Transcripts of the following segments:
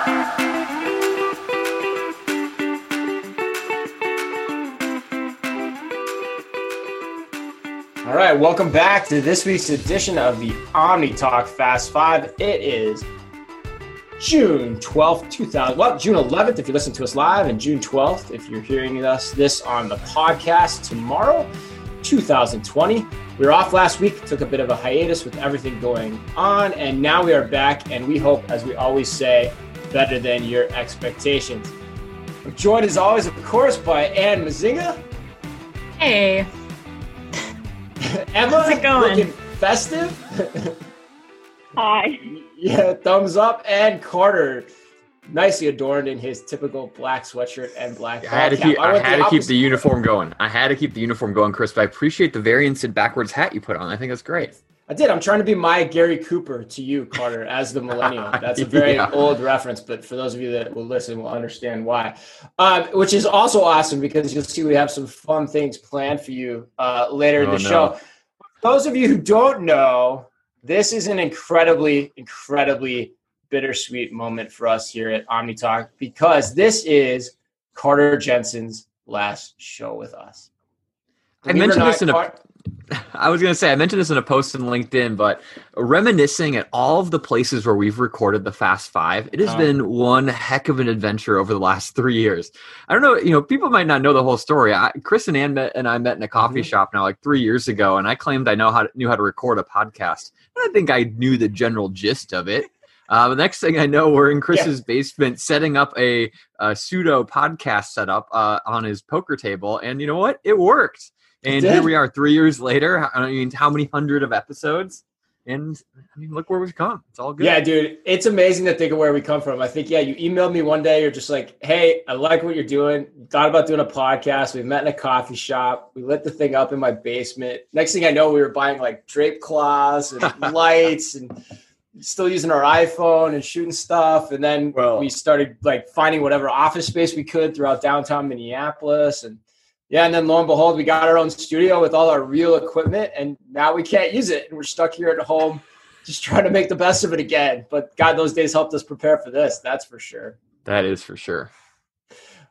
All right, welcome back to this week's edition of the Omni Talk Fast Five. It is June 12th, 2000. Well, June 11th if you listen to us live, and June 12th if you're hearing us this on the podcast tomorrow, 2020. We were off last week, took a bit of a hiatus with everything going on, and now we are back, and we hope, as we always say, better than your expectations. I'm joined as always, of course, by Anne Mezzenga. Hey. Emma, How's it going? looking festive. Hi. yeah, thumbs up. And Carter, nicely adorned in his typical black sweatshirt and black. I had to keep. cap. I went had to keep the uniform going. I had to keep the uniform going, Chris. But I appreciate the variance in backwards hat you put on. I think that's great. I did. I'm trying to be my Gary Cooper to you, Carter, as the millennial. That's a very Yeah. old reference, but for those of you that will listen, will understand why. Um, which is also awesome because you'll see we have some fun things planned for you uh, later in Oh, the no. show. Those of you who don't know, this is an incredibly, incredibly bittersweet moment for us here at Omni Talk because this is Carter Jensen's last show with us. I Believe or mentioned not, this in a- Car- I was gonna say I mentioned this in a post in LinkedIn, but reminiscing at all of the places where we've recorded the Fast Five, it has Oh. been one heck of an adventure over the last three years. I don't know, you know, people might not know the whole story. I, Chris and Ann met, and I met in a coffee Mhm. shop now, like three years ago, and I claimed I know how to, knew how to record a podcast. And I think I knew the general gist of it. Uh, the next thing I know, we're in Chris's basement setting up a, a pseudo podcast setup uh, on his poker table, and you know what? It worked. And here we are, three years later. I mean, how many hundred of episodes? And I mean, look where we've come. It's all good. Yeah, dude, it's amazing to think of where we come from. I think, yeah, you emailed me one day. You're just like, hey, I like what you're doing. Thought about doing a podcast. We met in a coffee shop. We lit the thing up in my basement. Next thing I know, we were buying like drape cloths and lights and still using our iPhone and shooting stuff. And then Well- we started like finding whatever office space we could throughout downtown Minneapolis. And yeah, and then lo and behold, we got our own studio with all our real equipment, and now we can't use it. And we're stuck here at home just trying to make the best of it again. But God, those days helped us prepare for this. That's for sure. That is for sure.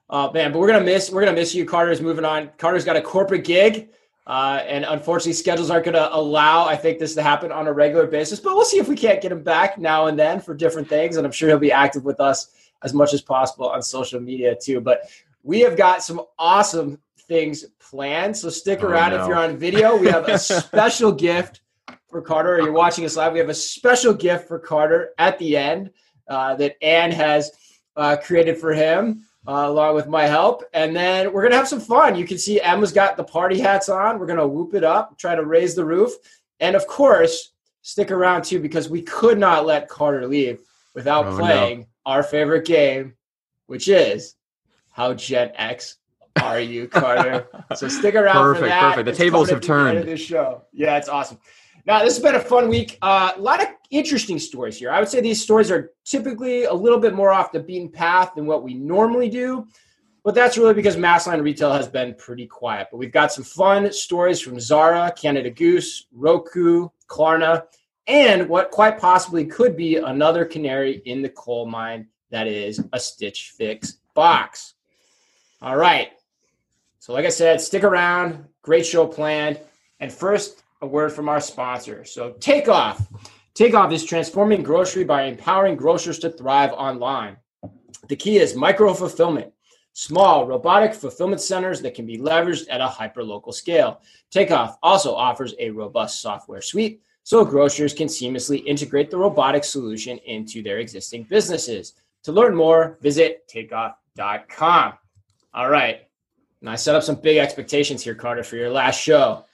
Uh, man, but we're gonna miss we're gonna miss you. Carter's moving on. Carter's got a corporate gig, uh, and unfortunately, schedules aren't gonna allow I think this to happen on a regular basis. But we'll see if we can't get him back now and then for different things. And I'm sure he'll be active with us as much as possible on social media too. But we have got some awesome things planned. So stick Oh, around if you're on video. We have a special gift for Carter. Or you're watching us live. We have a special gift for Carter at the end uh, that Anne has uh, created for him. Uh, along with my help, and then we're gonna have some fun. You can see Emma's got the party hats on. We're gonna whoop it up, try to raise the roof, and of course, stick around too because we could not let Carter leave without Oh, no. playing our favorite game, which is how Gen X are you, Carter? so stick around for Perfect, that. perfect. The It's tables have at the end turned. of this show. Yeah, it's awesome. Now, this has been a fun week. Uh, a lot of interesting stories here. I would say these stories are typically a little bit more off the beaten path than what we normally do, but that's really because Massline retail has been pretty quiet. But we've got some fun stories from Zara, Canada Goose, Roku, Klarna, and what quite possibly could be another canary in the coal mine that is a Stitch Fix box. All right. So, like I said, stick around. Great show planned. And first, a word from our sponsor. So, Takeoff. Takeoff is transforming grocery by empowering grocers to thrive online. The key is micro fulfillment, small robotic fulfillment centers that can be leveraged at a hyperlocal scale. Takeoff also offers a robust software suite so grocers can seamlessly integrate the robotic solution into their existing businesses. To learn more, visit takeoff.com. All right. And I set up some big expectations here, Carter, for your last show.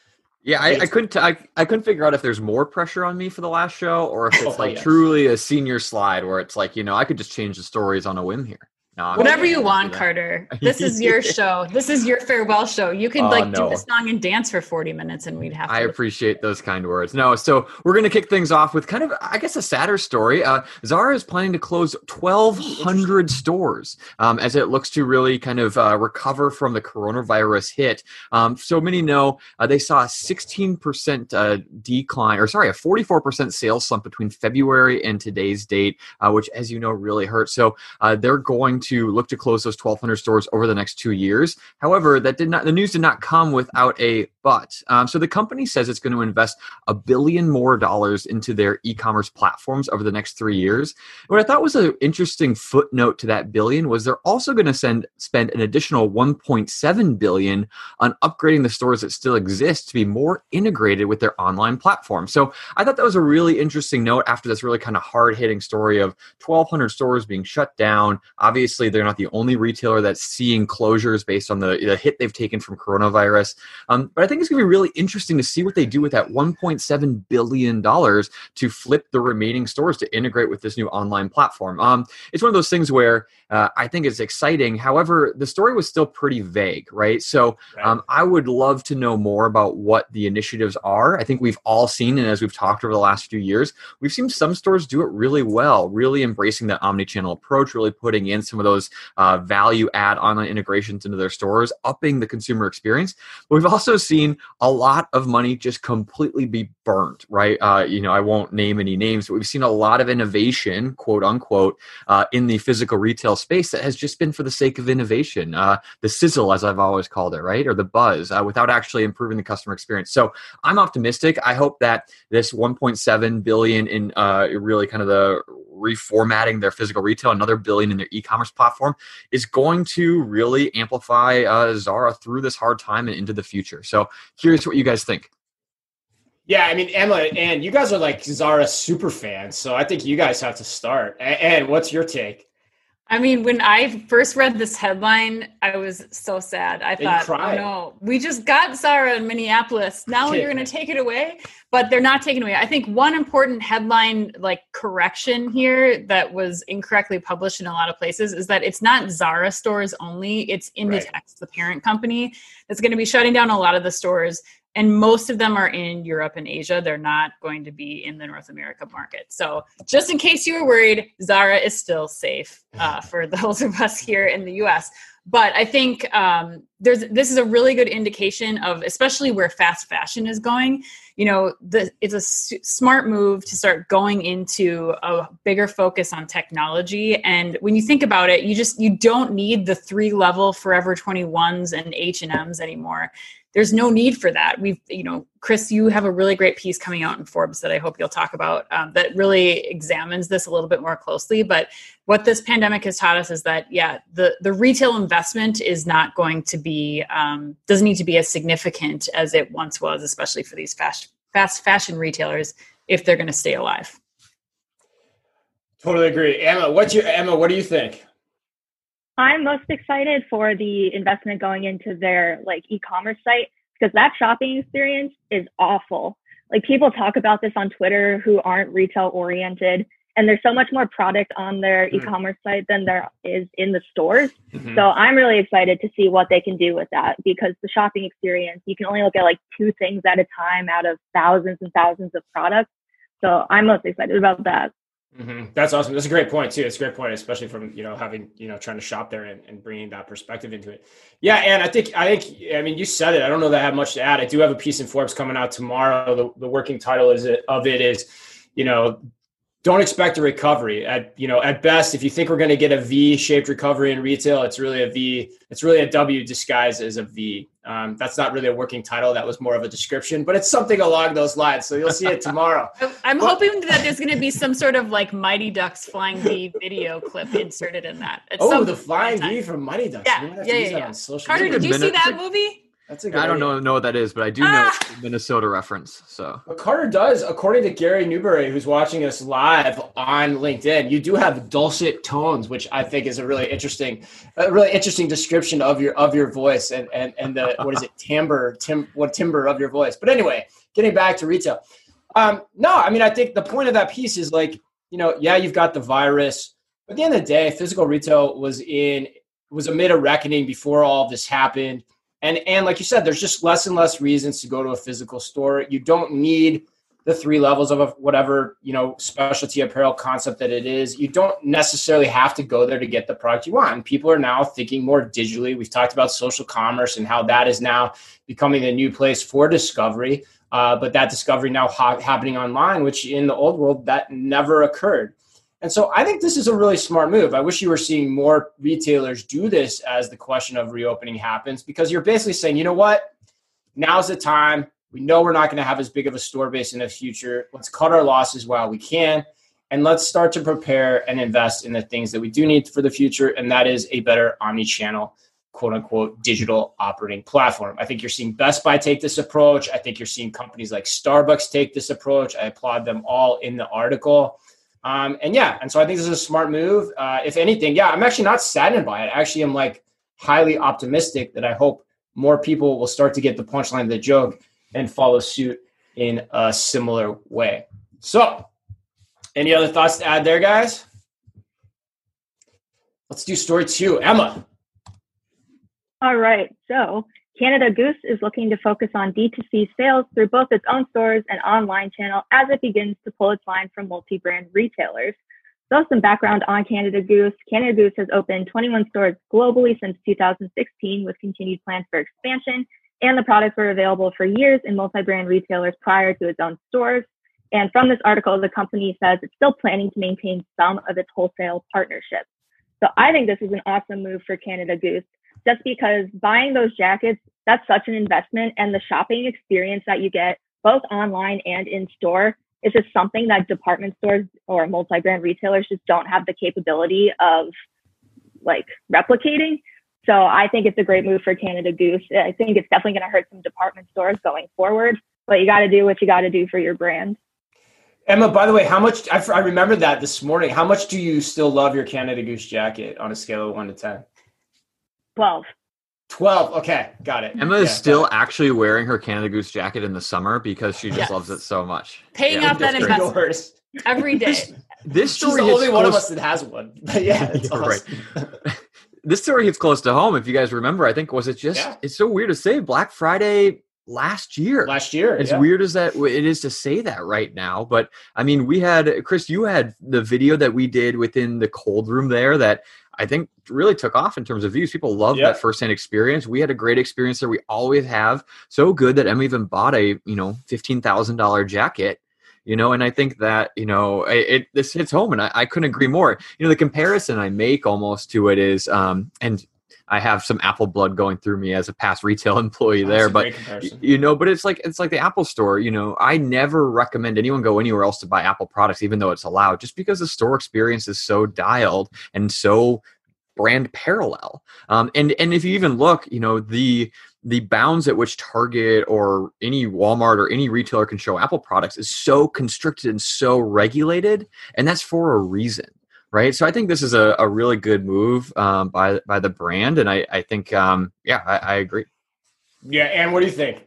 Yeah, I, I couldn't. I, I couldn't figure out if there's more pressure on me for the last show, or if it's Oh, like yes. truly a senior slide where it's like you know I could just change the stories on a whim here. No, Whatever you want, Carter. This is your show. This is your farewell show. You could like no. do the song and dance for 40 minutes and we'd have to. I appreciate those kind words. No, so we're going to kick things off with kind of, I guess, a sadder story. Uh, Zara is planning to close 1,200 stores um, as it looks to really kind of uh, recover from the coronavirus hit. Um, so many know uh, they saw a 16% uh, decline, or sorry, a 44% sales slump between February and today's date, uh, which, as you know, really hurt. So uh, they're going to look to close those 1,200 stores over the next two years. However, that did not the news did not come without a but. Um, so the company says it's going to invest a billion more dollars into their e-commerce platforms over the next three years. what I thought was an interesting footnote to that billion was they're also going to send spend an additional 1.7 billion on upgrading the stores that still exist to be more integrated with their online platform. So I thought that was a really interesting note after this really kind of hard hitting story of 1,200 stores being shut down. Obviously obviously they're not the only retailer that's seeing closures based on the, the hit they've taken from coronavirus. Um, but I think it's going to be really interesting to see what they do with that 1.7 billion dollars to flip the remaining stores to integrate with this new online platform. Um, it's one of those things where uh, I think it's exciting. However, the story was still pretty vague, right? So um, I would love to know more about what the initiatives are. I think we've all seen, and as we've talked over the last few years, we've seen some stores do it really well, really embracing that omni-channel approach, really putting in some of those uh, value add online integrations into their stores, upping the consumer experience. But we've also seen a lot of money just completely be burnt, right? Uh, you know, I won't name any names, but we've seen a lot of innovation, quote unquote, uh, in the physical retail space that has just been for the sake of innovation, uh, the sizzle, as I've always called it, right, or the buzz, uh, without actually improving the customer experience. So I'm optimistic. I hope that this 1.7 billion in uh, really kind of the reformatting their physical retail, another billion in their e-commerce platform, is going to really amplify uh, Zara through this hard time and into the future. So curious what you guys think. Yeah, I mean Emma, and you guys are like Zara super fans, so I think you guys have to start. And what's your take? I mean, when I first read this headline, I was so sad. I thought, oh no, we just got Zara in Minneapolis. Now you're going to take it away, but they're not taking away. I think one important headline, like correction here, that was incorrectly published in a lot of places is that it's not Zara stores only. It's Inditex, right. the parent company, that's going to be shutting down a lot of the stores and most of them are in Europe and Asia. They're not going to be in the North America market. So, just in case you were worried, Zara is still safe uh, for those of us here in the U.S. But I think um, there's this is a really good indication of, especially where fast fashion is going. You know, the, it's a s- smart move to start going into a bigger focus on technology. And when you think about it, you just you don't need the three level Forever 21s and H and M's anymore there's no need for that. We've, you know, Chris, you have a really great piece coming out in Forbes that I hope you'll talk about um, that really examines this a little bit more closely. But what this pandemic has taught us is that, yeah, the the retail investment is not going to be um, doesn't need to be as significant as it once was, especially for these fast fast fashion retailers if they're going to stay alive. Totally agree, Emma. What's your Emma? What do you think? I'm most excited for the investment going into their like e-commerce site because that shopping experience is awful. Like people talk about this on Twitter who aren't retail oriented and there's so much more product on their mm e-commerce site than there is in the stores. Mm-hmm. So I'm really excited to see what they can do with that because the shopping experience, you can only look at like two things at a time out of thousands and thousands of products. So I'm most excited about that. Mm-hmm. That's awesome. That's a great point too. It's a great point, especially from you know having you know trying to shop there and, and bringing that perspective into it. Yeah, and I think I think I mean you said it. I don't know that I have much to add. I do have a piece in Forbes coming out tomorrow. The, the working title is it, of it is, you know, don't expect a recovery at you know at best if you think we're going to get a v-shaped recovery in retail it's really a v it's really a w disguised as a v um, that's not really a working title. That was more of a description but it's something along those lines. So you'll see it tomorrow. I'm but, hoping that there's going to be some sort of like mighty ducks flying v video clip inserted in that. Oh the flying v from mighty ducks. Yeah. Yeah yeah, yeah. carter did you see that movie that's a good I don't know know what that is, but I do know ah! Minnesota reference. So what Carter does, according to Gary Newberry, who's watching us live on LinkedIn, you do have dulcet tones, which I think is a really interesting, a really interesting description of your of your voice and and and the what is it timbre tim what timbre of your voice. But anyway, getting back to retail. Um, no, I mean I think the point of that piece is like you know yeah you've got the virus but at the end of the day, physical retail was in was amid a reckoning before all this happened. And and like you said, there's just less and less reasons to go to a physical store. You don't need the three levels of a, whatever you know specialty apparel concept that it is. You don't necessarily have to go there to get the product you want. And people are now thinking more digitally. We've talked about social commerce and how that is now becoming a new place for discovery. Uh, but that discovery now ha- happening online which in the old world that never occurred and so i think this is a really smart move i wish you were seeing more retailers do this as the question of reopening happens because you're basically saying you know what now's the time we know we're not going to have as big of a store base in the future. Let's cut our losses while we can. And let's start to prepare and invest in the things that we do need for the future. And that is a better omni channel, quote unquote, digital operating platform. I think you're seeing Best Buy take this approach. I think you're seeing companies like Starbucks take this approach. I applaud them all in the article. Um, and yeah, and so I think this is a smart move. Uh, if anything, yeah, I'm actually not saddened by it. I Actually, I'm like highly optimistic that I hope more people will start to get the punchline of the joke and follow suit in a similar way. So, any other thoughts to add there, guys? Let's do story two. Emma. All right. So, Canada Goose is looking to focus on D2C sales through both its own stores and online channel as it begins to pull its line from multi brand retailers. So, some background on Canada Goose. Canada Goose has opened 21 stores globally since 2016 with continued plans for expansion and the products were available for years in multi-brand retailers prior to its own stores. And from this article, the company says it's still planning to maintain some of its wholesale partnerships. So I think this is an awesome move for Canada Goose, just because buying those jackets, that's such an investment. And the shopping experience that you get both online and in store is just something that department stores or multi-brand retailers just don't have the capability of like replicating. So I think it's a great move for Canada Goose. I think it's definitely going to hurt some department stores going forward, but you got to do what you got to do for your brand. Emma, by the way, how much I, I remember that this morning. How much do you still love your Canada Goose jacket on a scale of one to 10? 12. 12. Okay, got it. Emma is still actually wearing her Canada Goose jacket in the summer because she just yes. loves it so much. Paying yeah, off that investment every day. This, this story She's the only one of us that has one. But yeah, it's awesome. right. this story hits close to home. If you guys remember, I think was it just yeah. it's so weird to say Black Friday last year. Last year. As yeah. weird as that it is to say that right now, but I mean, we had Chris. You had the video that we did within the cold room there that I think really took off in terms of views. People love yeah. that firsthand experience. We had a great experience there. We always have. So good that Emma even bought a you know fifteen thousand dollar jacket you know and i think that you know it, it this hits home and I, I, couldn't agree more you know the comparison i make almost to it is um and i have some apple blood going through me as a past retail employee there but you know but it's like it's like the apple store you know i never recommend anyone go anywhere else to buy apple products even though it's allowed just because the store experience is so dialed and so brand parallel. Um, and and if you even look you know the the bounds at which Target or any Walmart or any retailer can show Apple products is so constricted and so regulated, and that's for a reason, right? So I think this is a, a really good move um, by by the brand, and I, I think, um, yeah, I, I agree. Yeah, and what do you think?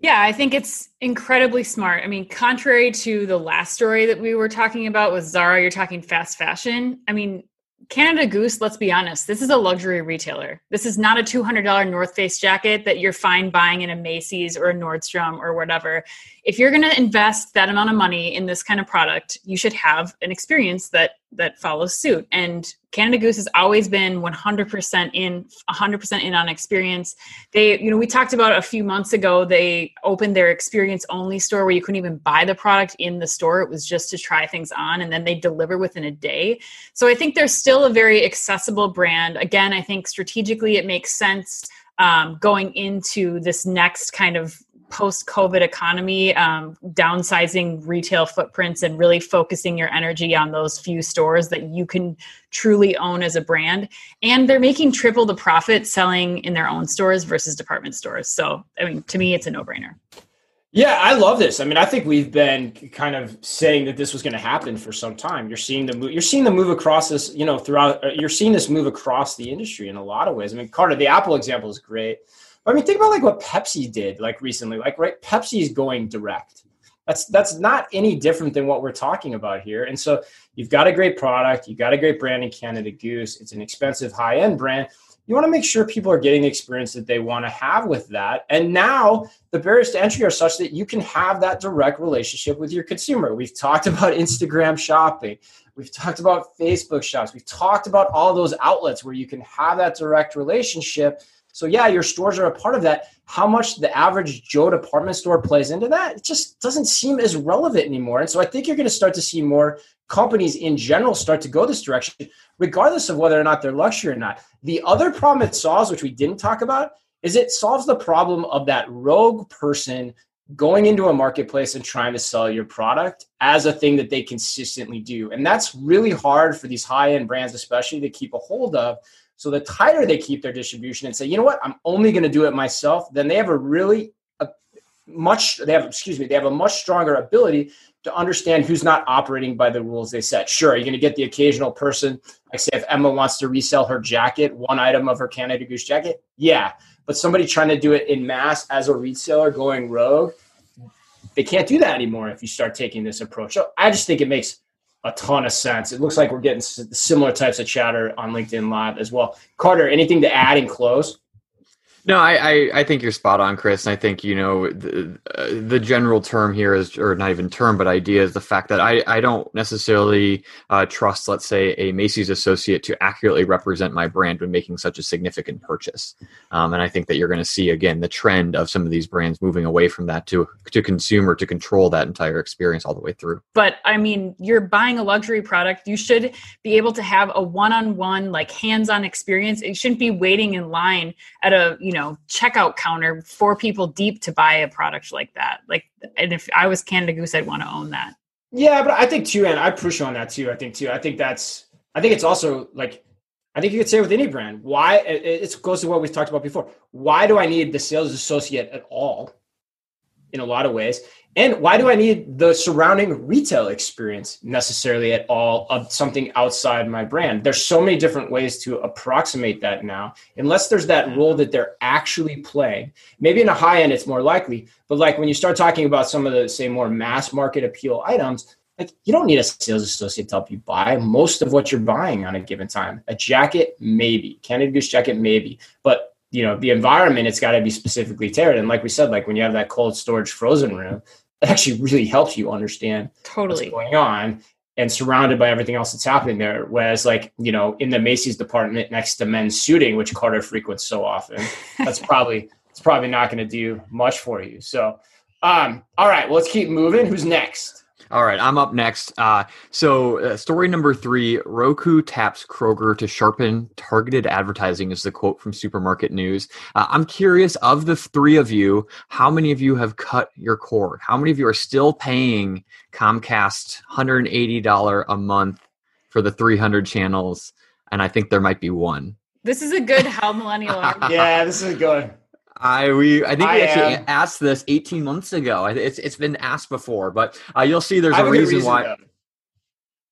Yeah, I think it's incredibly smart. I mean, contrary to the last story that we were talking about with Zara, you're talking fast fashion. I mean, Canada Goose, let's be honest, this is a luxury retailer. This is not a $200 North Face jacket that you're fine buying in a Macy's or a Nordstrom or whatever. If you're going to invest that amount of money in this kind of product, you should have an experience that that follows suit. And Canada Goose has always been 100% in 100% in on experience. They, you know, we talked about a few months ago they opened their experience only store where you couldn't even buy the product in the store. It was just to try things on and then they deliver within a day. So I think they're still a very accessible brand. Again, I think strategically it makes sense um, going into this next kind of post COVID economy, um, downsizing retail footprints and really focusing your energy on those few stores that you can truly own as a brand. And they're making triple the profit selling in their own stores versus department stores. So, I mean, to me, it's a no brainer. Yeah, I love this. I mean, I think we've been kind of saying that this was going to happen for some time. You're seeing the move. You're seeing the move across this. You know, throughout. Uh, you're seeing this move across the industry in a lot of ways. I mean, Carter, the Apple example is great. I mean, think about like what Pepsi did like recently. Like, right, Pepsi is going direct. That's that's not any different than what we're talking about here. And so you've got a great product, you've got a great brand in Canada Goose. It's an expensive high end brand. You want to make sure people are getting the experience that they want to have with that. And now the barriers to entry are such that you can have that direct relationship with your consumer. We've talked about Instagram shopping. We've talked about Facebook shops. We've talked about all those outlets where you can have that direct relationship. So, yeah, your stores are a part of that. How much the average Joe department store plays into that, it just doesn't seem as relevant anymore. And so, I think you're going to start to see more companies in general start to go this direction, regardless of whether or not they're luxury or not. The other problem it solves, which we didn't talk about, is it solves the problem of that rogue person going into a marketplace and trying to sell your product as a thing that they consistently do. And that's really hard for these high end brands, especially to keep a hold of. So the tighter they keep their distribution and say, you know what, I'm only going to do it myself, then they have a really a much they have excuse me, they have a much stronger ability to understand who's not operating by the rules they set. Sure, you're going to get the occasional person. Like say if Emma wants to resell her jacket, one item of her Canada Goose jacket, yeah, but somebody trying to do it in mass as a reseller going rogue, they can't do that anymore if you start taking this approach. So I just think it makes a ton of sense. It looks like we're getting similar types of chatter on LinkedIn Live as well. Carter, anything to add in close? No, I, I, I, think you're spot on, Chris. And I think, you know, the, uh, the general term here is, or not even term, but idea is the fact that I, I don't necessarily uh, trust, let's say, a Macy's associate to accurately represent my brand when making such a significant purchase. Um, and I think that you're going to see, again, the trend of some of these brands moving away from that to, to consumer to control that entire experience all the way through. But I mean, you're buying a luxury product. You should be able to have a one on one, like hands on experience. It shouldn't be waiting in line at a, you know, know checkout counter four people deep to buy a product like that. Like and if i was canada goose i'd want to own that. Yeah but i think too and i push on that too i think too. I think that's i think it's also like i think you could say with any brand why it goes to what we've talked about before. Why do i need the sales associate at all in a lot of ways and why do I need the surrounding retail experience necessarily at all of something outside my brand? There's so many different ways to approximate that now, unless there's that mm-hmm. role that they're actually playing. Maybe in a high end, it's more likely. But like when you start talking about some of the, say, more mass market appeal items, like you don't need a sales associate to help you buy most of what you're buying on a given time. A jacket, maybe. Canada Goose jacket, maybe. But you know the environment it's got to be specifically tailored and like we said like when you have that cold storage frozen room it actually really helps you understand totally what's going on and surrounded by everything else that's happening there. Whereas, like, you know, in the Macy's department next to men's suiting, which Carter frequents so often, that's probably it's probably not going to do much for you. So, um, all right, well, let's keep moving. Who's next? All right, I'm up next. Uh, so, uh, story number three Roku taps Kroger to sharpen targeted advertising, is the quote from Supermarket News. Uh, I'm curious of the three of you, how many of you have cut your cord? How many of you are still paying Comcast $180 a month for the 300 channels? And I think there might be one. This is a good how millennial. yeah, this is good. I we I think I we actually am. asked this 18 months ago. It's it's been asked before, but uh, you'll see there's a reason, reason, why. Though.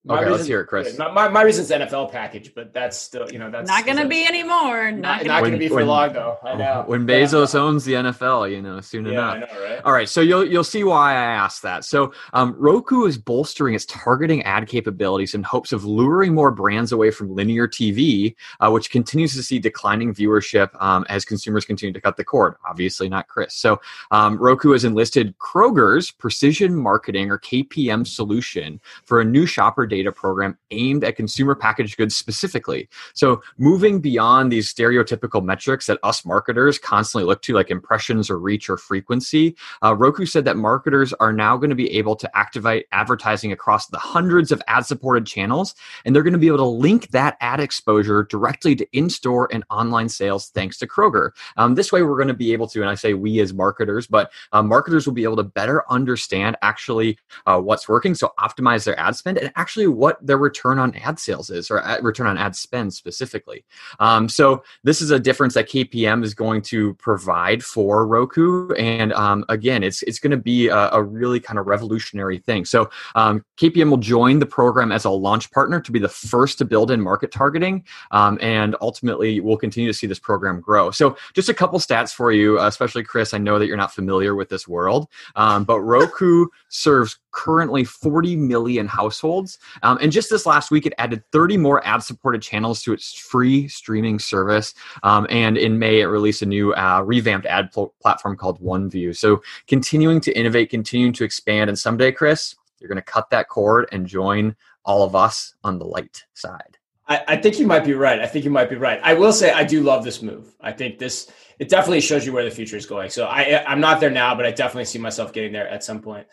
My okay, reason, let's hear it, Chris. My, my, my reason's NFL package, but that's still, you know, that's not going to be anymore. Not, not going to be for when, long, though. I know. When Bezos yeah. owns the NFL, you know, soon yeah, enough. I know, right? All right, so you'll you'll see why I asked that. So, um, Roku is bolstering its targeting ad capabilities in hopes of luring more brands away from linear TV, uh, which continues to see declining viewership um, as consumers continue to cut the cord. Obviously, not Chris. So, um, Roku has enlisted Kroger's Precision Marketing or KPM solution for a new shopper data program aimed at consumer packaged goods specifically. So moving beyond these stereotypical metrics that us marketers constantly look to, like impressions or reach or frequency, uh, Roku said that marketers are now going to be able to activate advertising across the hundreds of ad supported channels, and they're going to be able to link that ad exposure directly to in store and online sales thanks to Kroger. Um, this way, we're going to be able to, and I say we as marketers, but uh, marketers will be able to better understand actually uh, what's working, so optimize their ad spend and actually what their return on ad sales is or return on ad spend specifically. Um, so this is a difference that KPM is going to provide for Roku. And um, again, it's, it's going to be a, a, really kind of revolutionary thing. So um, KPM will join the program as a launch partner to be the first to build in market targeting. Um, and ultimately, we'll continue to see this program grow. So just a couple stats for you, especially Chris. I know that you're not familiar with this world, um, but Roku serves currently 40 million households. Um, and just this last week, it added 30 more ad supported channels to its free streaming service. Um, and in May, it released a new uh, revamped ad pl- platform called OneView. So continuing to innovate, continuing to expand. And someday, Chris, you're going to cut that cord and join all of us on the light side. I, I think you might be right. I think you might be right. I will say I do love this move. I think this it definitely shows you where the future is going. So I I'm not there now, but I definitely see myself getting there at some point.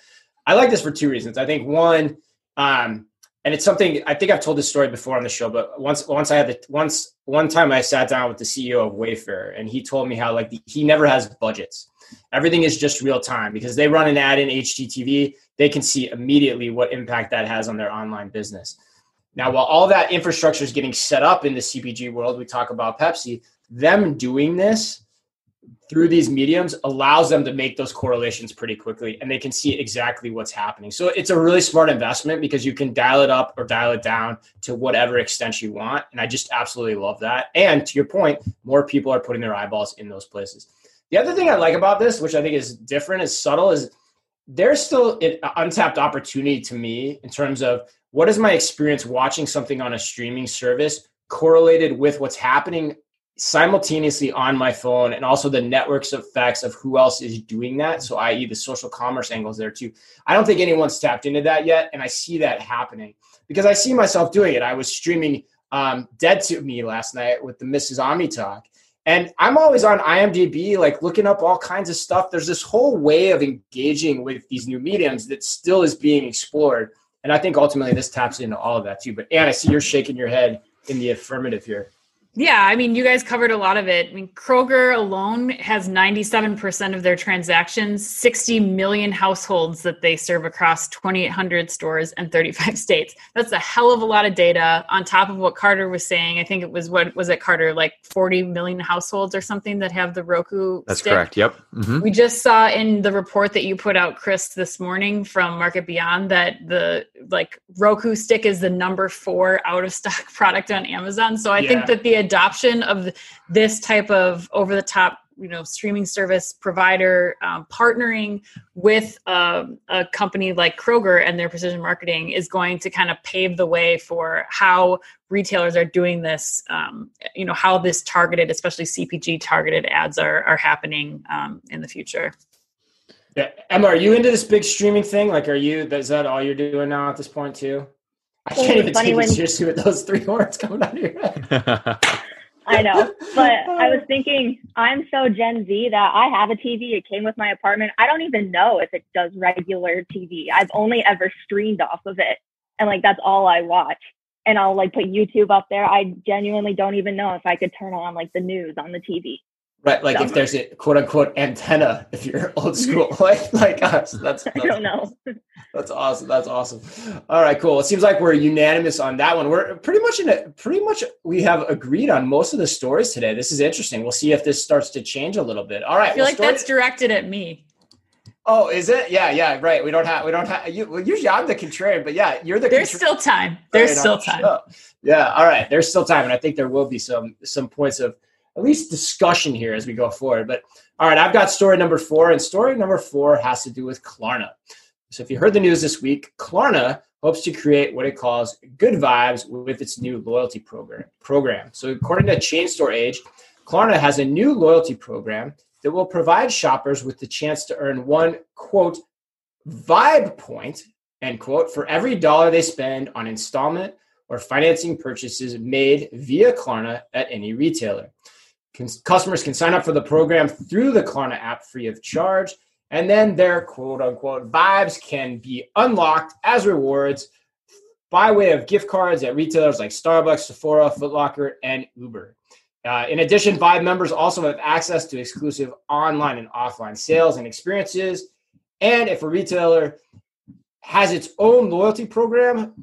I like this for two reasons. I think one, um, and it's something I think I've told this story before on the show, but once once I had the once one time I sat down with the CEO of Wayfair and he told me how like the, he never has budgets. Everything is just real time because they run an ad in HGTV, they can see immediately what impact that has on their online business. Now, while all that infrastructure is getting set up in the CPG world, we talk about Pepsi, them doing this through these mediums allows them to make those correlations pretty quickly and they can see exactly what's happening. So it's a really smart investment because you can dial it up or dial it down to whatever extent you want. And I just absolutely love that. And to your point, more people are putting their eyeballs in those places. The other thing I like about this, which I think is different, is subtle, is there's still an untapped opportunity to me in terms of what is my experience watching something on a streaming service correlated with what's happening simultaneously on my phone and also the networks effects of who else is doing that so i.e the social commerce angles there too i don't think anyone's tapped into that yet and i see that happening because i see myself doing it i was streaming um, dead to me last night with the mrs omni talk and i'm always on imdb like looking up all kinds of stuff there's this whole way of engaging with these new mediums that still is being explored and I think ultimately this taps into all of that too. But Anne, I see you're shaking your head in the affirmative here. Yeah, I mean, you guys covered a lot of it. I mean, Kroger alone has 97% of their transactions, 60 million households that they serve across 2,800 stores and 35 states. That's a hell of a lot of data on top of what Carter was saying. I think it was what was it, Carter, like 40 million households or something that have the Roku. That's stick. correct. Yep. Mm-hmm. We just saw in the report that you put out, Chris, this morning from Market Beyond that the like Roku stick is the number four out of stock product on Amazon. So I yeah. think that the adoption of this type of over the top you know streaming service provider um, partnering with um, a company like kroger and their precision marketing is going to kind of pave the way for how retailers are doing this um, you know how this targeted especially cpg targeted ads are, are happening um, in the future. Yeah. Emma are you into this big streaming thing? Like are you is that all you're doing now at this point too I can't even take you seriously with those three horns coming out of your head. I know, but I was thinking I'm so Gen Z that I have a TV. It came with my apartment. I don't even know if it does regular TV. I've only ever streamed off of it, and like that's all I watch. And I'll like put YouTube up there. I genuinely don't even know if I could turn on like the news on the TV. Right, like if there's a quote unquote antenna, if you're old school, like like us. That's, that's I don't know. That's awesome. That's awesome. All right, cool. It seems like we're unanimous on that one. We're pretty much in a pretty much we have agreed on most of the stories today. This is interesting. We'll see if this starts to change a little bit. All right. I feel well, like story- that's directed at me. Oh, is it? Yeah, yeah, right. We don't have we don't have you well, usually I'm the contrarian, but yeah, you're the There's still time. There's right, still time. Yeah, all right. There's still time. And I think there will be some some points of at least discussion here as we go forward. But all right, I've got story number four, and story number four has to do with Klarna. So if you heard the news this week, Klarna hopes to create what it calls good vibes with its new loyalty program. Program. So according to Chain Store Age, Klarna has a new loyalty program that will provide shoppers with the chance to earn one quote vibe point end quote for every dollar they spend on installment or financing purchases made via Klarna at any retailer. Customers can sign up for the program through the Klarna app free of charge, and then their quote unquote vibes can be unlocked as rewards by way of gift cards at retailers like Starbucks, Sephora, Footlocker, and Uber. Uh, in addition, Vibe members also have access to exclusive online and offline sales and experiences. And if a retailer has its own loyalty program.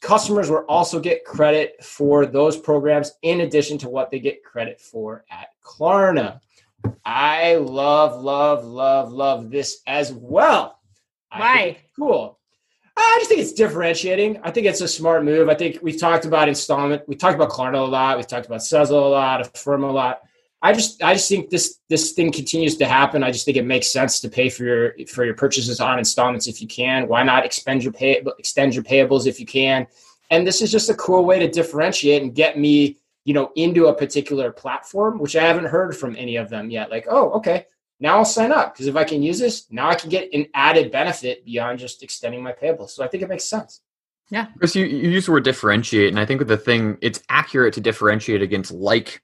Customers will also get credit for those programs in addition to what they get credit for at Klarna. I love, love, love, love this as well. Why? Cool. Uh, I just think it's differentiating. I think it's a smart move. I think we've talked about installment. We talked about Klarna a lot. We've talked about Sezzle a lot, Affirm a lot. I just I just think this this thing continues to happen. I just think it makes sense to pay for your for your purchases on installments if you can. Why not expend your pay extend your payables if you can? And this is just a cool way to differentiate and get me, you know, into a particular platform, which I haven't heard from any of them yet. Like, oh, okay, now I'll sign up because if I can use this, now I can get an added benefit beyond just extending my payables. So I think it makes sense. Yeah. Chris, you, you use the word differentiate, and I think with the thing, it's accurate to differentiate against like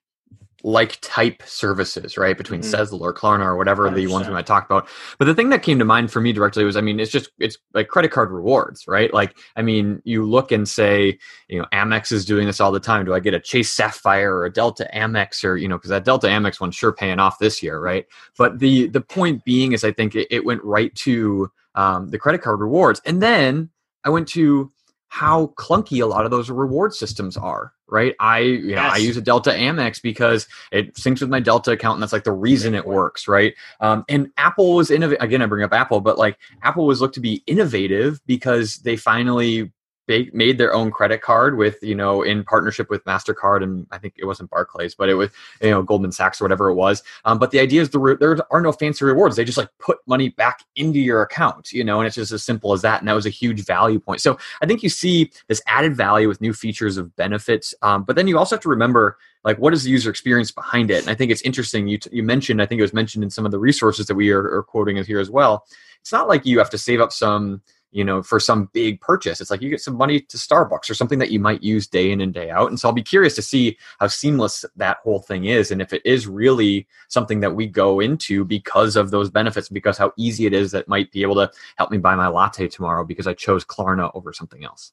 like type services, right? Between mm-hmm. Sezzle or Klarna or whatever 100%. the ones we might talk about. But the thing that came to mind for me directly was, I mean, it's just it's like credit card rewards, right? Like, I mean, you look and say, you know, Amex is doing this all the time. Do I get a Chase Sapphire or a Delta Amex or you know, because that Delta Amex one's sure paying off this year, right? But the the point being is, I think it, it went right to um, the credit card rewards, and then I went to how clunky a lot of those reward systems are right? I you know yes. i use a delta amex because it syncs with my delta account and that's like the reason it works right? Um, and apple was innovative again i bring up apple but like apple was looked to be innovative because they finally they made their own credit card with you know in partnership with Mastercard and I think it wasn't Barclays, but it was you know Goldman Sachs or whatever it was. Um, but the idea is the re- there are no fancy rewards; they just like put money back into your account, you know, and it's just as simple as that. And that was a huge value point. So I think you see this added value with new features of benefits, um, but then you also have to remember like what is the user experience behind it. And I think it's interesting. You t- you mentioned I think it was mentioned in some of the resources that we are, are quoting here as well. It's not like you have to save up some you know, for some big purchase. It's like you get some money to Starbucks or something that you might use day in and day out. And so I'll be curious to see how seamless that whole thing is and if it is really something that we go into because of those benefits, because how easy it is that might be able to help me buy my latte tomorrow because I chose Klarna over something else.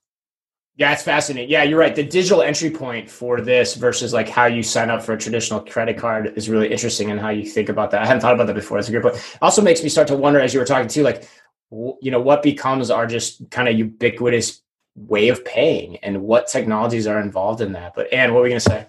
Yeah, it's fascinating. Yeah, you're right. The digital entry point for this versus like how you sign up for a traditional credit card is really interesting and how you think about that. I hadn't thought about that before. It's a great point. Also makes me start to wonder as you were talking too, like you know what becomes our just kind of ubiquitous way of paying and what technologies are involved in that but and what were we going to say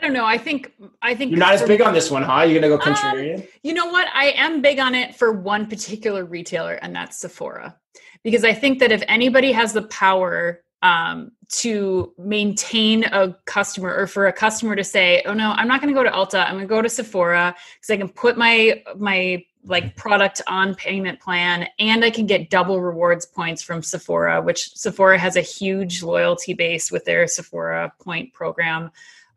I don't know. I think I think you're not as big on this one, huh? You're gonna go um, contrarian. Um, you know what? I am big on it for one particular retailer, and that's Sephora, because I think that if anybody has the power um, to maintain a customer, or for a customer to say, "Oh no, I'm not going to go to Ulta. I'm going to go to Sephora because I can put my my like mm-hmm. product on payment plan and I can get double rewards points from Sephora, which Sephora has a huge loyalty base with their Sephora point program.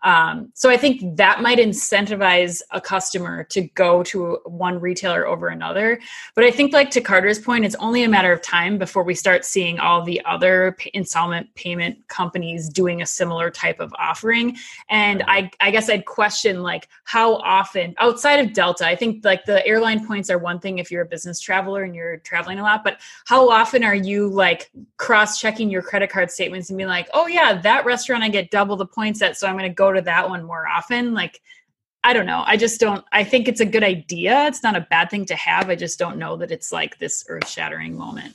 Um, so I think that might incentivize a customer to go to one retailer over another. But I think, like to Carter's point, it's only a matter of time before we start seeing all the other installment payment companies doing a similar type of offering. And I, I guess I'd question like how often outside of Delta, I think like the airline points are one thing if you're a business traveler and you're traveling a lot, but how often are you like cross checking your credit card statements and being like, oh yeah, that restaurant I get double the points at, so I'm going to go to that one more often like I don't know. I just don't. I think it's a good idea. It's not a bad thing to have. I just don't know that it's like this earth-shattering moment.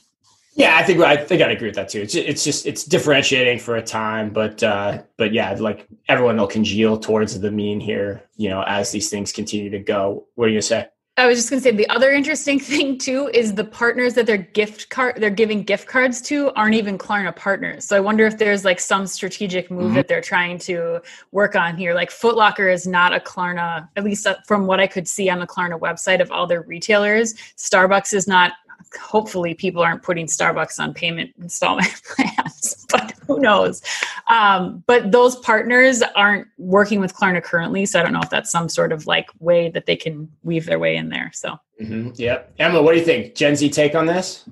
Yeah, I think I think I'd agree with that too. It's it's just it's differentiating for a time, but uh, but yeah, like everyone will congeal towards the mean here. You know, as these things continue to go. What do you say? I was just going to say the other interesting thing too is the partners that they're gift card they're giving gift cards to aren't even Klarna partners. So I wonder if there's like some strategic move mm-hmm. that they're trying to work on here. Like Footlocker is not a Klarna, at least uh, from what I could see on the Klarna website of all their retailers. Starbucks is not hopefully people aren't putting Starbucks on payment installment plans, but who knows? Um, but those partners aren't working with Klarna currently, so I don't know if that's some sort of like way that they can weave their way in there. So, mm-hmm. yep. Emma, what do you think? Gen Z take on this?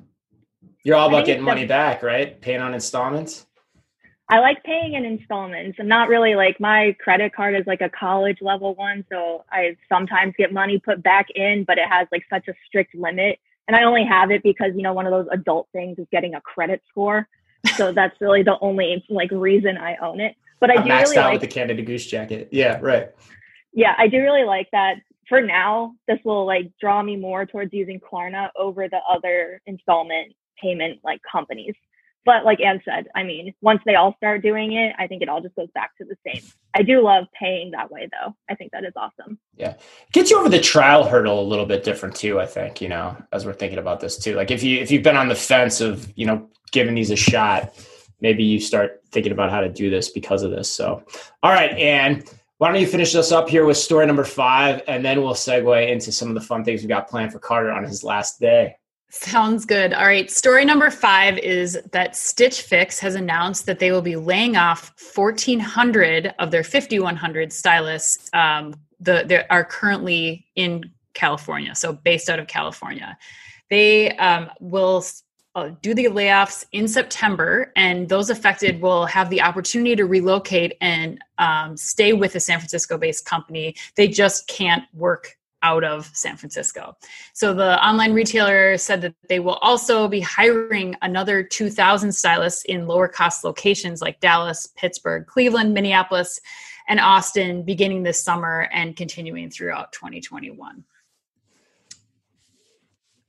You're all about getting money back, right? Paying on installments. I like paying in installments. I'm not really like my credit card is like a college level one, so I sometimes get money put back in, but it has like such a strict limit and I only have it because you know one of those adult things is getting a credit score. So that's really the only like reason I own it. But I I'm do maxed really out like with the Canada Goose jacket. Yeah, right. Yeah, I do really like that. For now, this will like draw me more towards using Klarna over the other installment payment like companies. But like Anne said, I mean, once they all start doing it, I think it all just goes back to the same. I do love paying that way though. I think that is awesome. Yeah. Gets you over the trial hurdle a little bit different too, I think, you know, as we're thinking about this too. Like if you if you've been on the fence of, you know, giving these a shot, maybe you start thinking about how to do this because of this. So all right, Anne, why don't you finish us up here with story number five and then we'll segue into some of the fun things we got planned for Carter on his last day. Sounds good. All right. Story number five is that Stitch Fix has announced that they will be laying off 1,400 of their 5,100 stylists um, that are currently in California, so based out of California. They um, will uh, do the layoffs in September, and those affected will have the opportunity to relocate and um, stay with a San Francisco based company. They just can't work out of San Francisco. So the online retailer said that they will also be hiring another 2,000 stylists in lower cost locations like Dallas, Pittsburgh, Cleveland, Minneapolis, and Austin beginning this summer and continuing throughout 2021.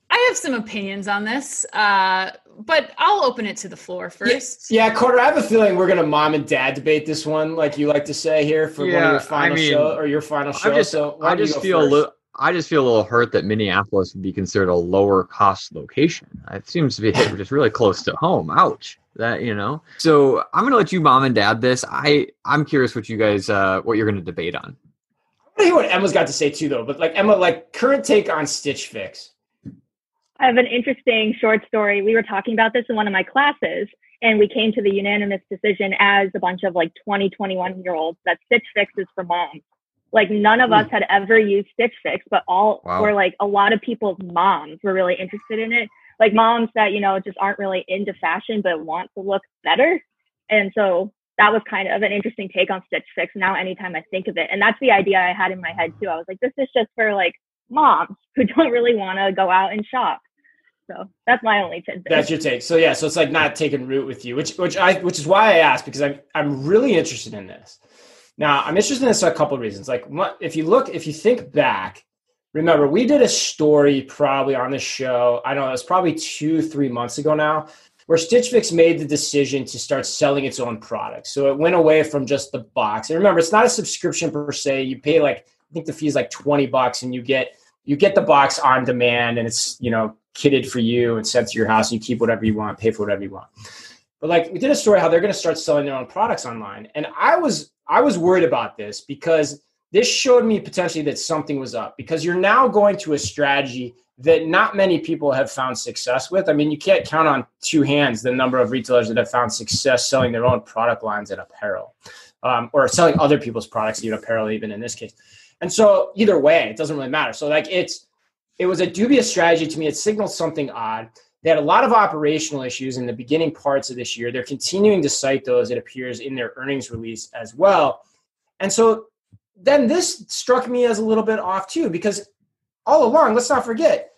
I have some opinions on this, uh, but I'll open it to the floor first. Yeah, yeah, Carter, I have a feeling we're gonna mom and dad debate this one, like you like to say here for yeah, one of your final I mean, show or your final show. I just, so I just feel a little. I just feel a little hurt that Minneapolis would be considered a lower cost location. It seems to be just really close to home. Ouch. That you know. So I'm gonna let you mom and dad this. I I'm curious what you guys uh what you're gonna debate on. I want to hear what Emma's got to say too, though. But like Emma, like current take on Stitch Fix. I have an interesting short story. We were talking about this in one of my classes, and we came to the unanimous decision as a bunch of like 20, 21 year olds that Stitch Fix is for moms. Like none of us hmm. had ever used Stitch Fix, but all wow. were like a lot of people's moms were really interested in it. Like moms that, you know, just aren't really into fashion but want to look better. And so that was kind of an interesting take on Stitch Fix. Now anytime I think of it, and that's the idea I had in my head too. I was like, this is just for like moms who don't really want to go out and shop. So that's my only tidbit. That's your take. So yeah, so it's like not taking root with you, which which I which is why I asked because I'm I'm really interested in this. Now, I'm interested in this for a couple of reasons. Like, if you look, if you think back, remember we did a story probably on the show. I don't know, it was probably two, three months ago now, where Stitch Fix made the decision to start selling its own products. So it went away from just the box. And remember, it's not a subscription per se. You pay like I think the fee is like 20 bucks, and you get you get the box on demand, and it's you know kitted for you and sent to your house. And you keep whatever you want, pay for whatever you want. But like we did a story how they're going to start selling their own products online, and I was I was worried about this because this showed me potentially that something was up because you're now going to a strategy that not many people have found success with. I mean, you can't count on two hands the number of retailers that have found success selling their own product lines and apparel um, or selling other people's products, even apparel, even in this case. And so, either way, it doesn't really matter. So, like, it's it was a dubious strategy to me. It signaled something odd. They had a lot of operational issues in the beginning parts of this year. They're continuing to cite those, it appears, in their earnings release as well. And so then this struck me as a little bit off too, because all along, let's not forget,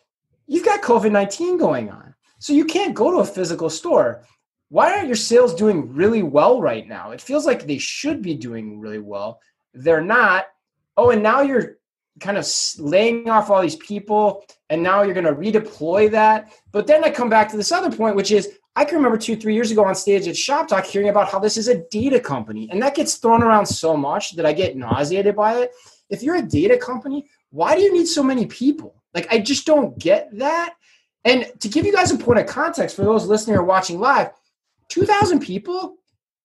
you've got COVID 19 going on. So you can't go to a physical store. Why aren't your sales doing really well right now? It feels like they should be doing really well. They're not. Oh, and now you're kind of laying off all these people and now you're going to redeploy that. But then i come back to this other point which is i can remember two three years ago on stage at Shoptalk hearing about how this is a data company and that gets thrown around so much that i get nauseated by it. If you're a data company why do you need so many people? Like i just don't get that. And to give you guys a point of context for those listening or watching live 2000 people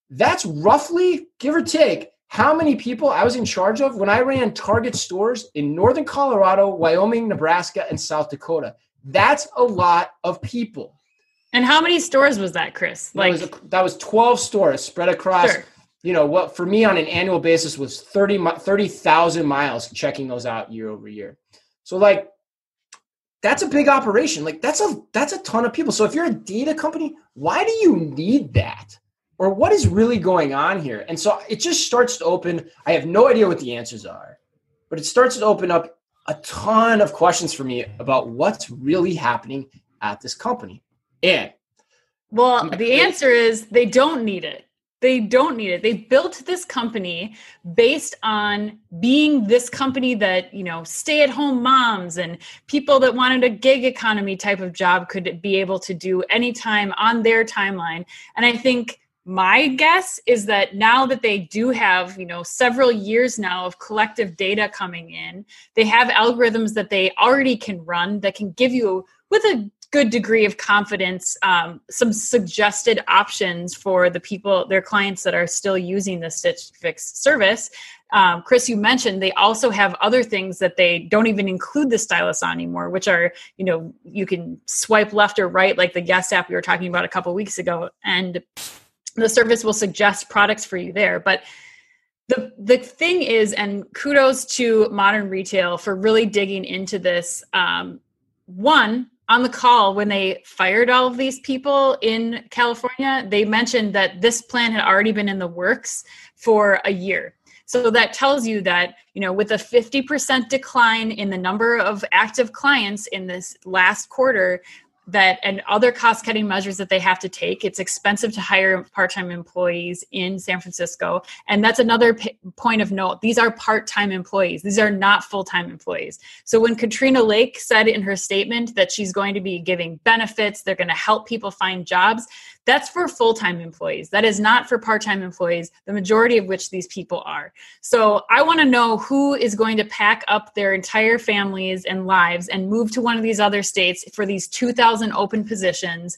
that's roughly give or take how many people I was in charge of when I ran Target stores in northern Colorado, Wyoming, Nebraska, and South Dakota. That's a lot of people. And how many stores was that, Chris? Like that was, a, that was 12 stores spread across, sure. you know, what for me on an annual basis was 30 30,000 miles checking those out year over year. So like that's a big operation. Like that's a that's a ton of people. So if you're a data company, why do you need that? Or what is really going on here? And so it just starts to open. I have no idea what the answers are, but it starts to open up a ton of questions for me about what's really happening at this company. And well, the answer is they don't need it. They don't need it. They built this company based on being this company that, you know, stay at home moms and people that wanted a gig economy type of job could be able to do anytime on their timeline. And I think my guess is that now that they do have you know several years now of collective data coming in they have algorithms that they already can run that can give you with a good degree of confidence um, some suggested options for the people their clients that are still using the stitch fix service. Um, chris you mentioned they also have other things that they don't even include the stylus on anymore which are you know you can swipe left or right like the guest app we were talking about a couple weeks ago and the service will suggest products for you there but the the thing is and kudos to modern retail for really digging into this um, one on the call when they fired all of these people in California, they mentioned that this plan had already been in the works for a year. So that tells you that, you know, with a 50% decline in the number of active clients in this last quarter, that and other cost cutting measures that they have to take. It's expensive to hire part-time employees in san francisco. And that's another p- point of note. These are part-time employees. These are not full-time employees. So when katrina lake said in her statement that she's going to be giving benefits they're going to help people find jobs that's for full time employees. That is not for part time employees, the majority of which these people are. So I want to know who is going to pack up their entire families and lives and move to one of these other states for these 2,000 open positions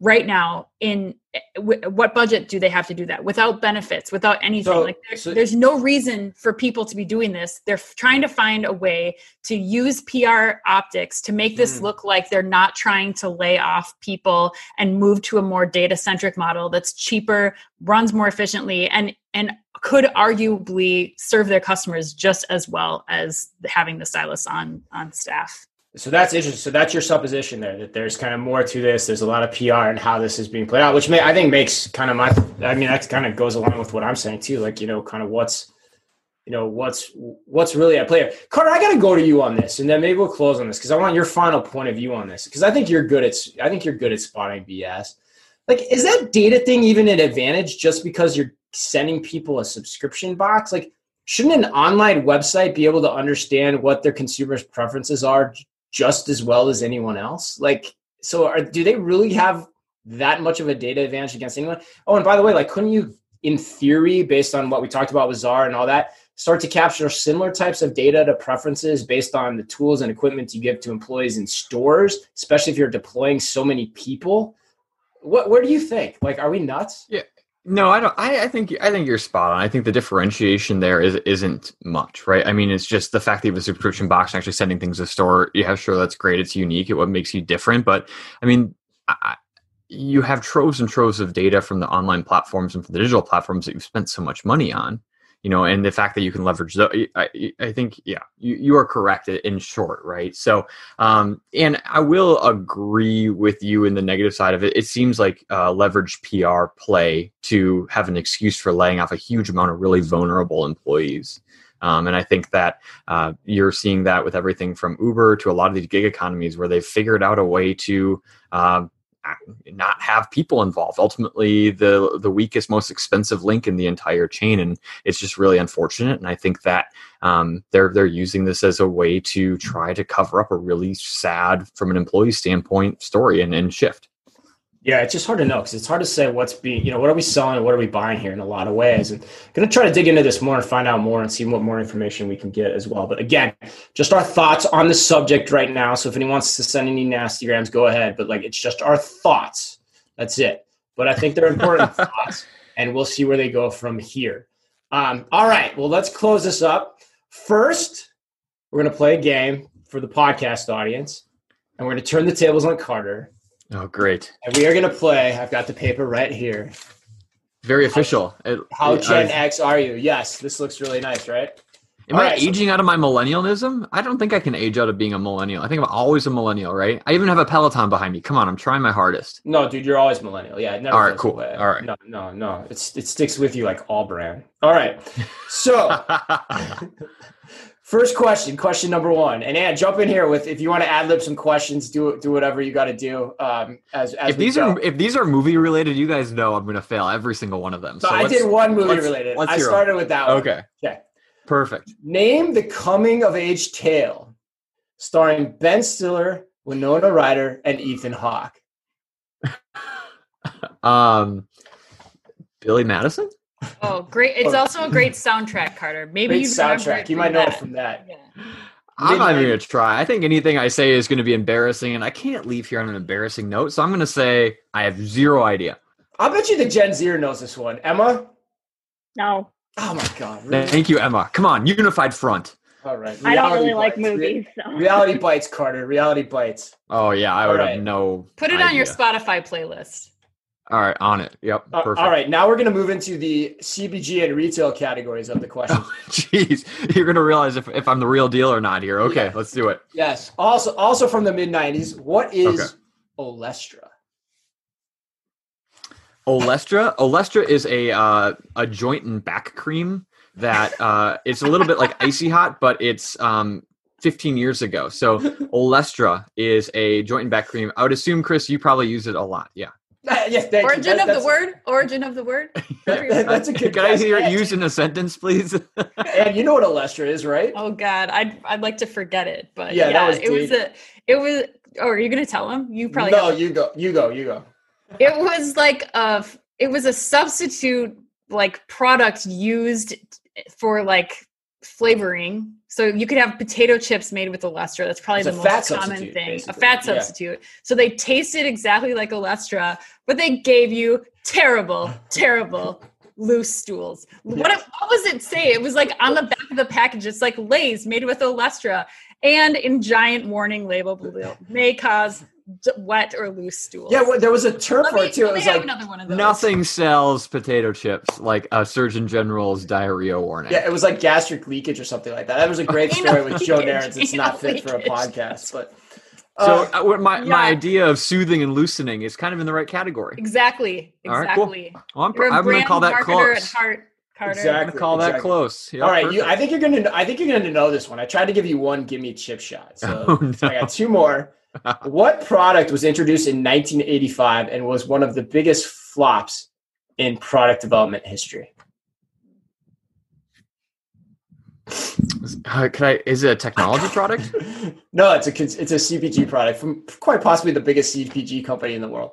right now in what budget do they have to do that? Without benefits without anything. So, like there's, so, there's, no reason for people to be doing this. They're trying to find a way to use pr optics to make this mm. look like they're not trying to lay off people and move to a more data centric model that's cheaper runs more efficiently and and could arguably serve their customers just as well as having the stylus on on staff so that's interesting. So that's your supposition there that there's kind of more to this. There's a lot of PR and how this is being played out, which may I think makes kind of my. I mean, that kind of goes along with what I'm saying too. Like you know, kind of what's, you know, what's what's really at play. Carter, I got to go to you on this, and then maybe we'll close on this because I want your final point of view on this because I think you're good at. I think you're good at spotting BS. Like, is that data thing even an advantage just because you're sending people a subscription box? Like, shouldn't an online website be able to understand what their consumers' preferences are just as well as anyone else? Like, so are, do they really have that much of a data advantage against anyone? Oh, and by the way, like, couldn't you, in theory, based on what we talked about with Zara and all that, start to capture similar types of data to preferences based on the tools and equipment you give to employees in stores, especially if you're deploying so many people? What, what do you think? Like, are we nuts? Yeah, no, I don't. I, I, think I think you're spot on. I think the differentiation there is isn't much, right? I mean, it's just the fact that you have a subscription box and actually sending things to store. Yeah, sure, that's great. It's unique. It what makes you different. But I mean, I, you have troves and troves of data from the online platforms and from the digital platforms that you've spent so much money on you know, and the fact that you can leverage the, I, I think, yeah, you, you are correct in short, right? So, um, and I will agree with you in the negative side of it. It seems like uh, leverage PR play to have an excuse for laying off a huge amount of really vulnerable employees. Um, and I think that uh, you're seeing that with everything from Uber to a lot of these gig economies where they've figured out a way to uh, not have people involved. Ultimately, the the weakest, most expensive link in the entire chain, and it's just really unfortunate. And I think that um, they're they're using this as a way to try to cover up a really sad, from an employee standpoint, story and, and shift. Yeah, it's just hard to know because it's hard to say what's being, you know, what are we selling and what are we buying here in a lot of ways. And I'm going to try to dig into this more and find out more and see what more information we can get as well. But again, just our thoughts on the subject right now. So if anyone wants to send any nastygrams, go ahead. But like, it's just our thoughts. That's it. But I think they're important thoughts, and we'll see where they go from here. Um, all right. Well, let's close this up. First, we're going to play a game for the podcast audience, and we're going to turn the tables on Carter Oh, great. And we are going to play. I've got the paper right here. Very official. How, it, Gen X are you? Yes, this looks really nice, right? Am All I right, aging so- out of my millennialism? I don't think I can age out of being a millennial. I think I'm always a millennial, right? I even have a Peloton behind me. Come on, I'm trying my hardest. No, dude, you're always millennial. Yeah, never All right, cool. Away. All right. No, no, no. It's it sticks with you like all brand. All right. So First question, question number one, and Anne, jump in here with if you want to ad lib some questions, do do whatever you got to do. Um, as, as if these go. are if these are movie related, you guys know I'm going to fail every single one of them. So, so I did one movie related. I started with that one. Okay. Okay. Perfect. Name the coming of age tale, starring Ben Stiller, Winona Ryder, and Ethan Hawke. um, Billy Madison. Oh, great! It's also a great soundtrack, Carter. Maybe you soundtrack. You might know that. it from that. Yeah. I'm not even gonna try. I think anything I say is gonna be embarrassing, and I can't leave here on an embarrassing note. So I'm gonna say I have zero idea. I'll bet you the Gen Zer knows this one. Emma. No. Oh my god! Really? Thank you, Emma. Come on, unified front. All right. Reality I don't really bites. like movies. So. Reality bites, Carter. Reality bites. Oh yeah, I would right. have no. Put it idea. on your Spotify playlist. All right, on it. Yep. Uh, perfect. all right, now we're going to move into the CPG and retail categories of the question. Jeez, oh, you're going to realize if, if I'm the real deal or not here. Okay, yeah. let's do it. Yes. Also, also from the mid '90s, what is okay. Olestra? Olestra. Olestra is a uh, a joint and back cream that uh, it's a little bit like icy hot, but it's um, 15 years ago. So Olestra is a joint and back cream. I would assume, Chris, you probably use it a lot. Yeah. yes, Origin that, of the word. Origin of the word. That, that's a good. Can I hear it used in a sentence, please? and you know what Olestra is, right? Oh God, I'd I'd like to forget it, but yeah, yeah was it was a it was. Oh, are you going to tell him? You probably no. You go. You go. You go. It was like a. It was a substitute like product used for like flavoring. So you could have potato chips made with Olestra. That's probably it's the most common thing. Basically. A fat substitute. Yeah. So they tasted exactly like Olestra, but they gave you terrible, terrible loose stools. What, what was it say? It was like on the back of the package. It's like Lay's made with Olestra. And in giant warning label may cause wet or loose stools. Yeah, well, there was a term let for me, it too. It was like nothing sells potato chips like a Surgeon General's diarrhea warning. Yeah, it was like gastric leakage or something like that. That was a great story with Joe Nairns. It's not fit leakage. for a podcast, but. Uh, so uh, my, yeah. my idea of soothing and loosening is kind of in the right category. Exactly. Exactly. All right, cool. Well, I'm, I'm going to call that close. Heart, Carter. Exactly. Call exactly. that close. Yep, All right, you, I think you're gonna. I think you're gonna know this one. I tried to give you one. Give me chip shot. So, oh, no. so I got two more what product was introduced in 1985 and was one of the biggest flops in product development history? Uh, can I? Is it a technology product? no, it's a it's a CPG product from quite possibly the biggest CPG company in the world.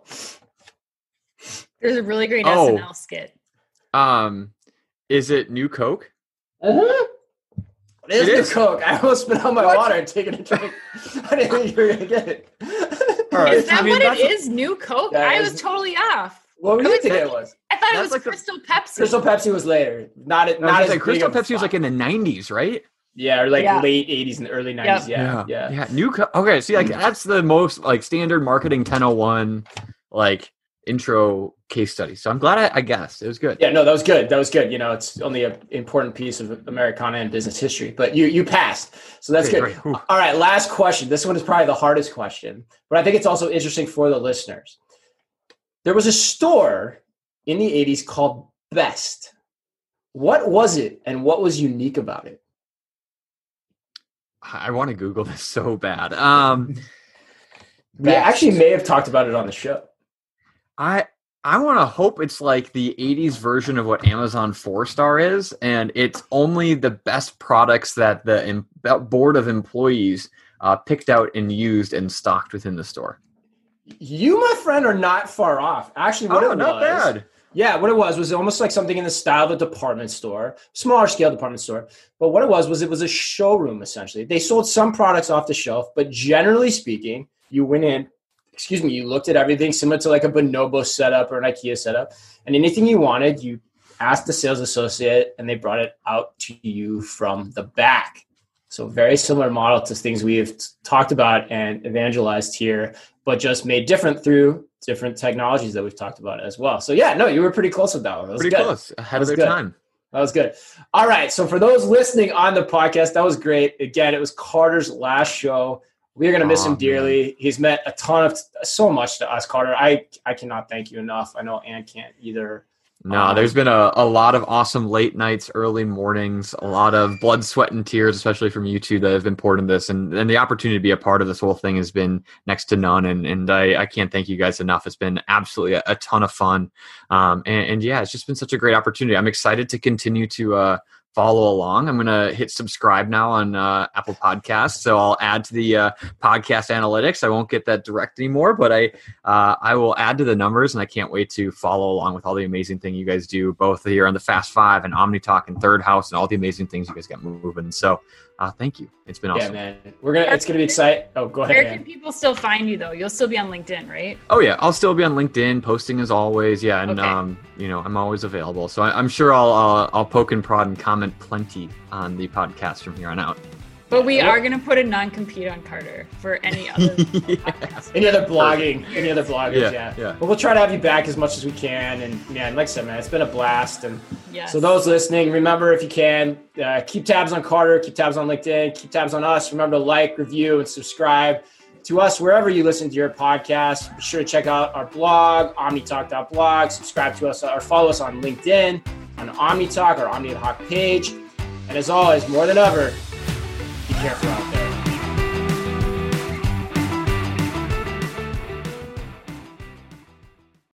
There's a really great oh. SNL skit. Um, is it New Coke? Uh-huh. It is, it is. Coke. I almost spit out my what? water and taken a drink. I didn't think you were gonna get it. Right. Is that I mean, what it is? New Coke? Yeah, I was totally off. What were you thinking it was? I thought that's it was like Crystal the, Pepsi. Crystal Pepsi was later. Not no, not as like Crystal Pepsi was like in the '90s, right? Yeah, or like yeah. late '80s and early '90s. Yep. Yeah, yeah, yeah. yeah. New Coke. Okay, see, like mm. that's the most like standard marketing 1001. Like intro case study. So I'm glad I, I, guessed. It was good. Yeah, no, that was good. That was good. You know, it's only an important piece of Americana and business history, but you you passed. So that's good. All right, last question. This one is probably the hardest question, but I think it's also interesting for the listeners. There was a store in the 80s called Best. What was it and what was unique about it? I want to Google this so bad. Um, we actually may have talked about it on the show. I I want to hope it's like the 80s version of what Amazon 4 star is and it's only the best products that the em- board of employees uh, picked out and used and stocked within the store. You, my friend, are not far off. Actually, what oh, it not was, bad. Yeah, what it was was almost like something in the style of a department store, smaller scale department store. But what it was was it was a showroom essentially. They sold some products off the shelf, but generally speaking, you went in, excuse me, you looked at everything similar to like a Bonobo setup or an IKEA setup, and anything you wanted, you asked the sales associate, and they brought it out to you from the back. So very similar model to things we've talked about and evangelized here, but just made different through different technologies that we've talked about as well. So yeah, no, you were pretty close with that one. That pretty good. close, ahead of their good. time. That was good. All right. So for those listening on the podcast, that was great. Again, it was Carter's last show. We're gonna miss oh, him dearly. Man. He's meant a ton of so much to us, Carter. I I cannot thank you enough. I know Anne can't either. No, um, there's been a, a lot of awesome late nights, early mornings, a lot of blood, sweat, and tears, especially from you two that have been poured in this. And, and the opportunity to be a part of this whole thing has been next to none. And, and I, I can't thank you guys enough. It's been absolutely a, a ton of fun. Um, and, and, yeah, it's just been such a great opportunity. I'm excited to continue to uh, follow along. I'm going to hit subscribe now on uh, Apple Podcasts, so I'll add to the uh, podcast analytics. I won't get that direct anymore, but I uh, I will add to the numbers, and I can't wait to follow along with all the amazing thing you guys do, both here on the Fast Five and Omni Talk and Third House, and all the amazing things you guys got moving. So uh, thank you. It's been awesome. Yeah, man. We're gonna. It's gonna be exciting. Oh, go ahead. Where man. can people still find you though? You'll still be on LinkedIn, right? Oh yeah, I'll still be on LinkedIn, posting as always. Yeah, and okay. um, you know, I'm always available. So I, am sure I'll uh, I'll poke and prod and comment plenty on the podcast from here on out. But we are going to put a non-compete on Carter for any other yeah. any other blogging, any other bloggers. Yeah, yeah, yeah. But we'll try to have you back as much as we can. And man, like I said, man, it's been a blast. And yes. so those listening, remember if you can, uh, keep tabs on Carter, keep tabs on LinkedIn, keep tabs on us. Remember to like, review, and subscribe to us wherever you listen to your podcast. Be sure to check out our blog, OmniTalk.blog. Subscribe to us or follow us on LinkedIn, on OmniTalk or Omni Hawk page. And as always, more than ever, be careful out there.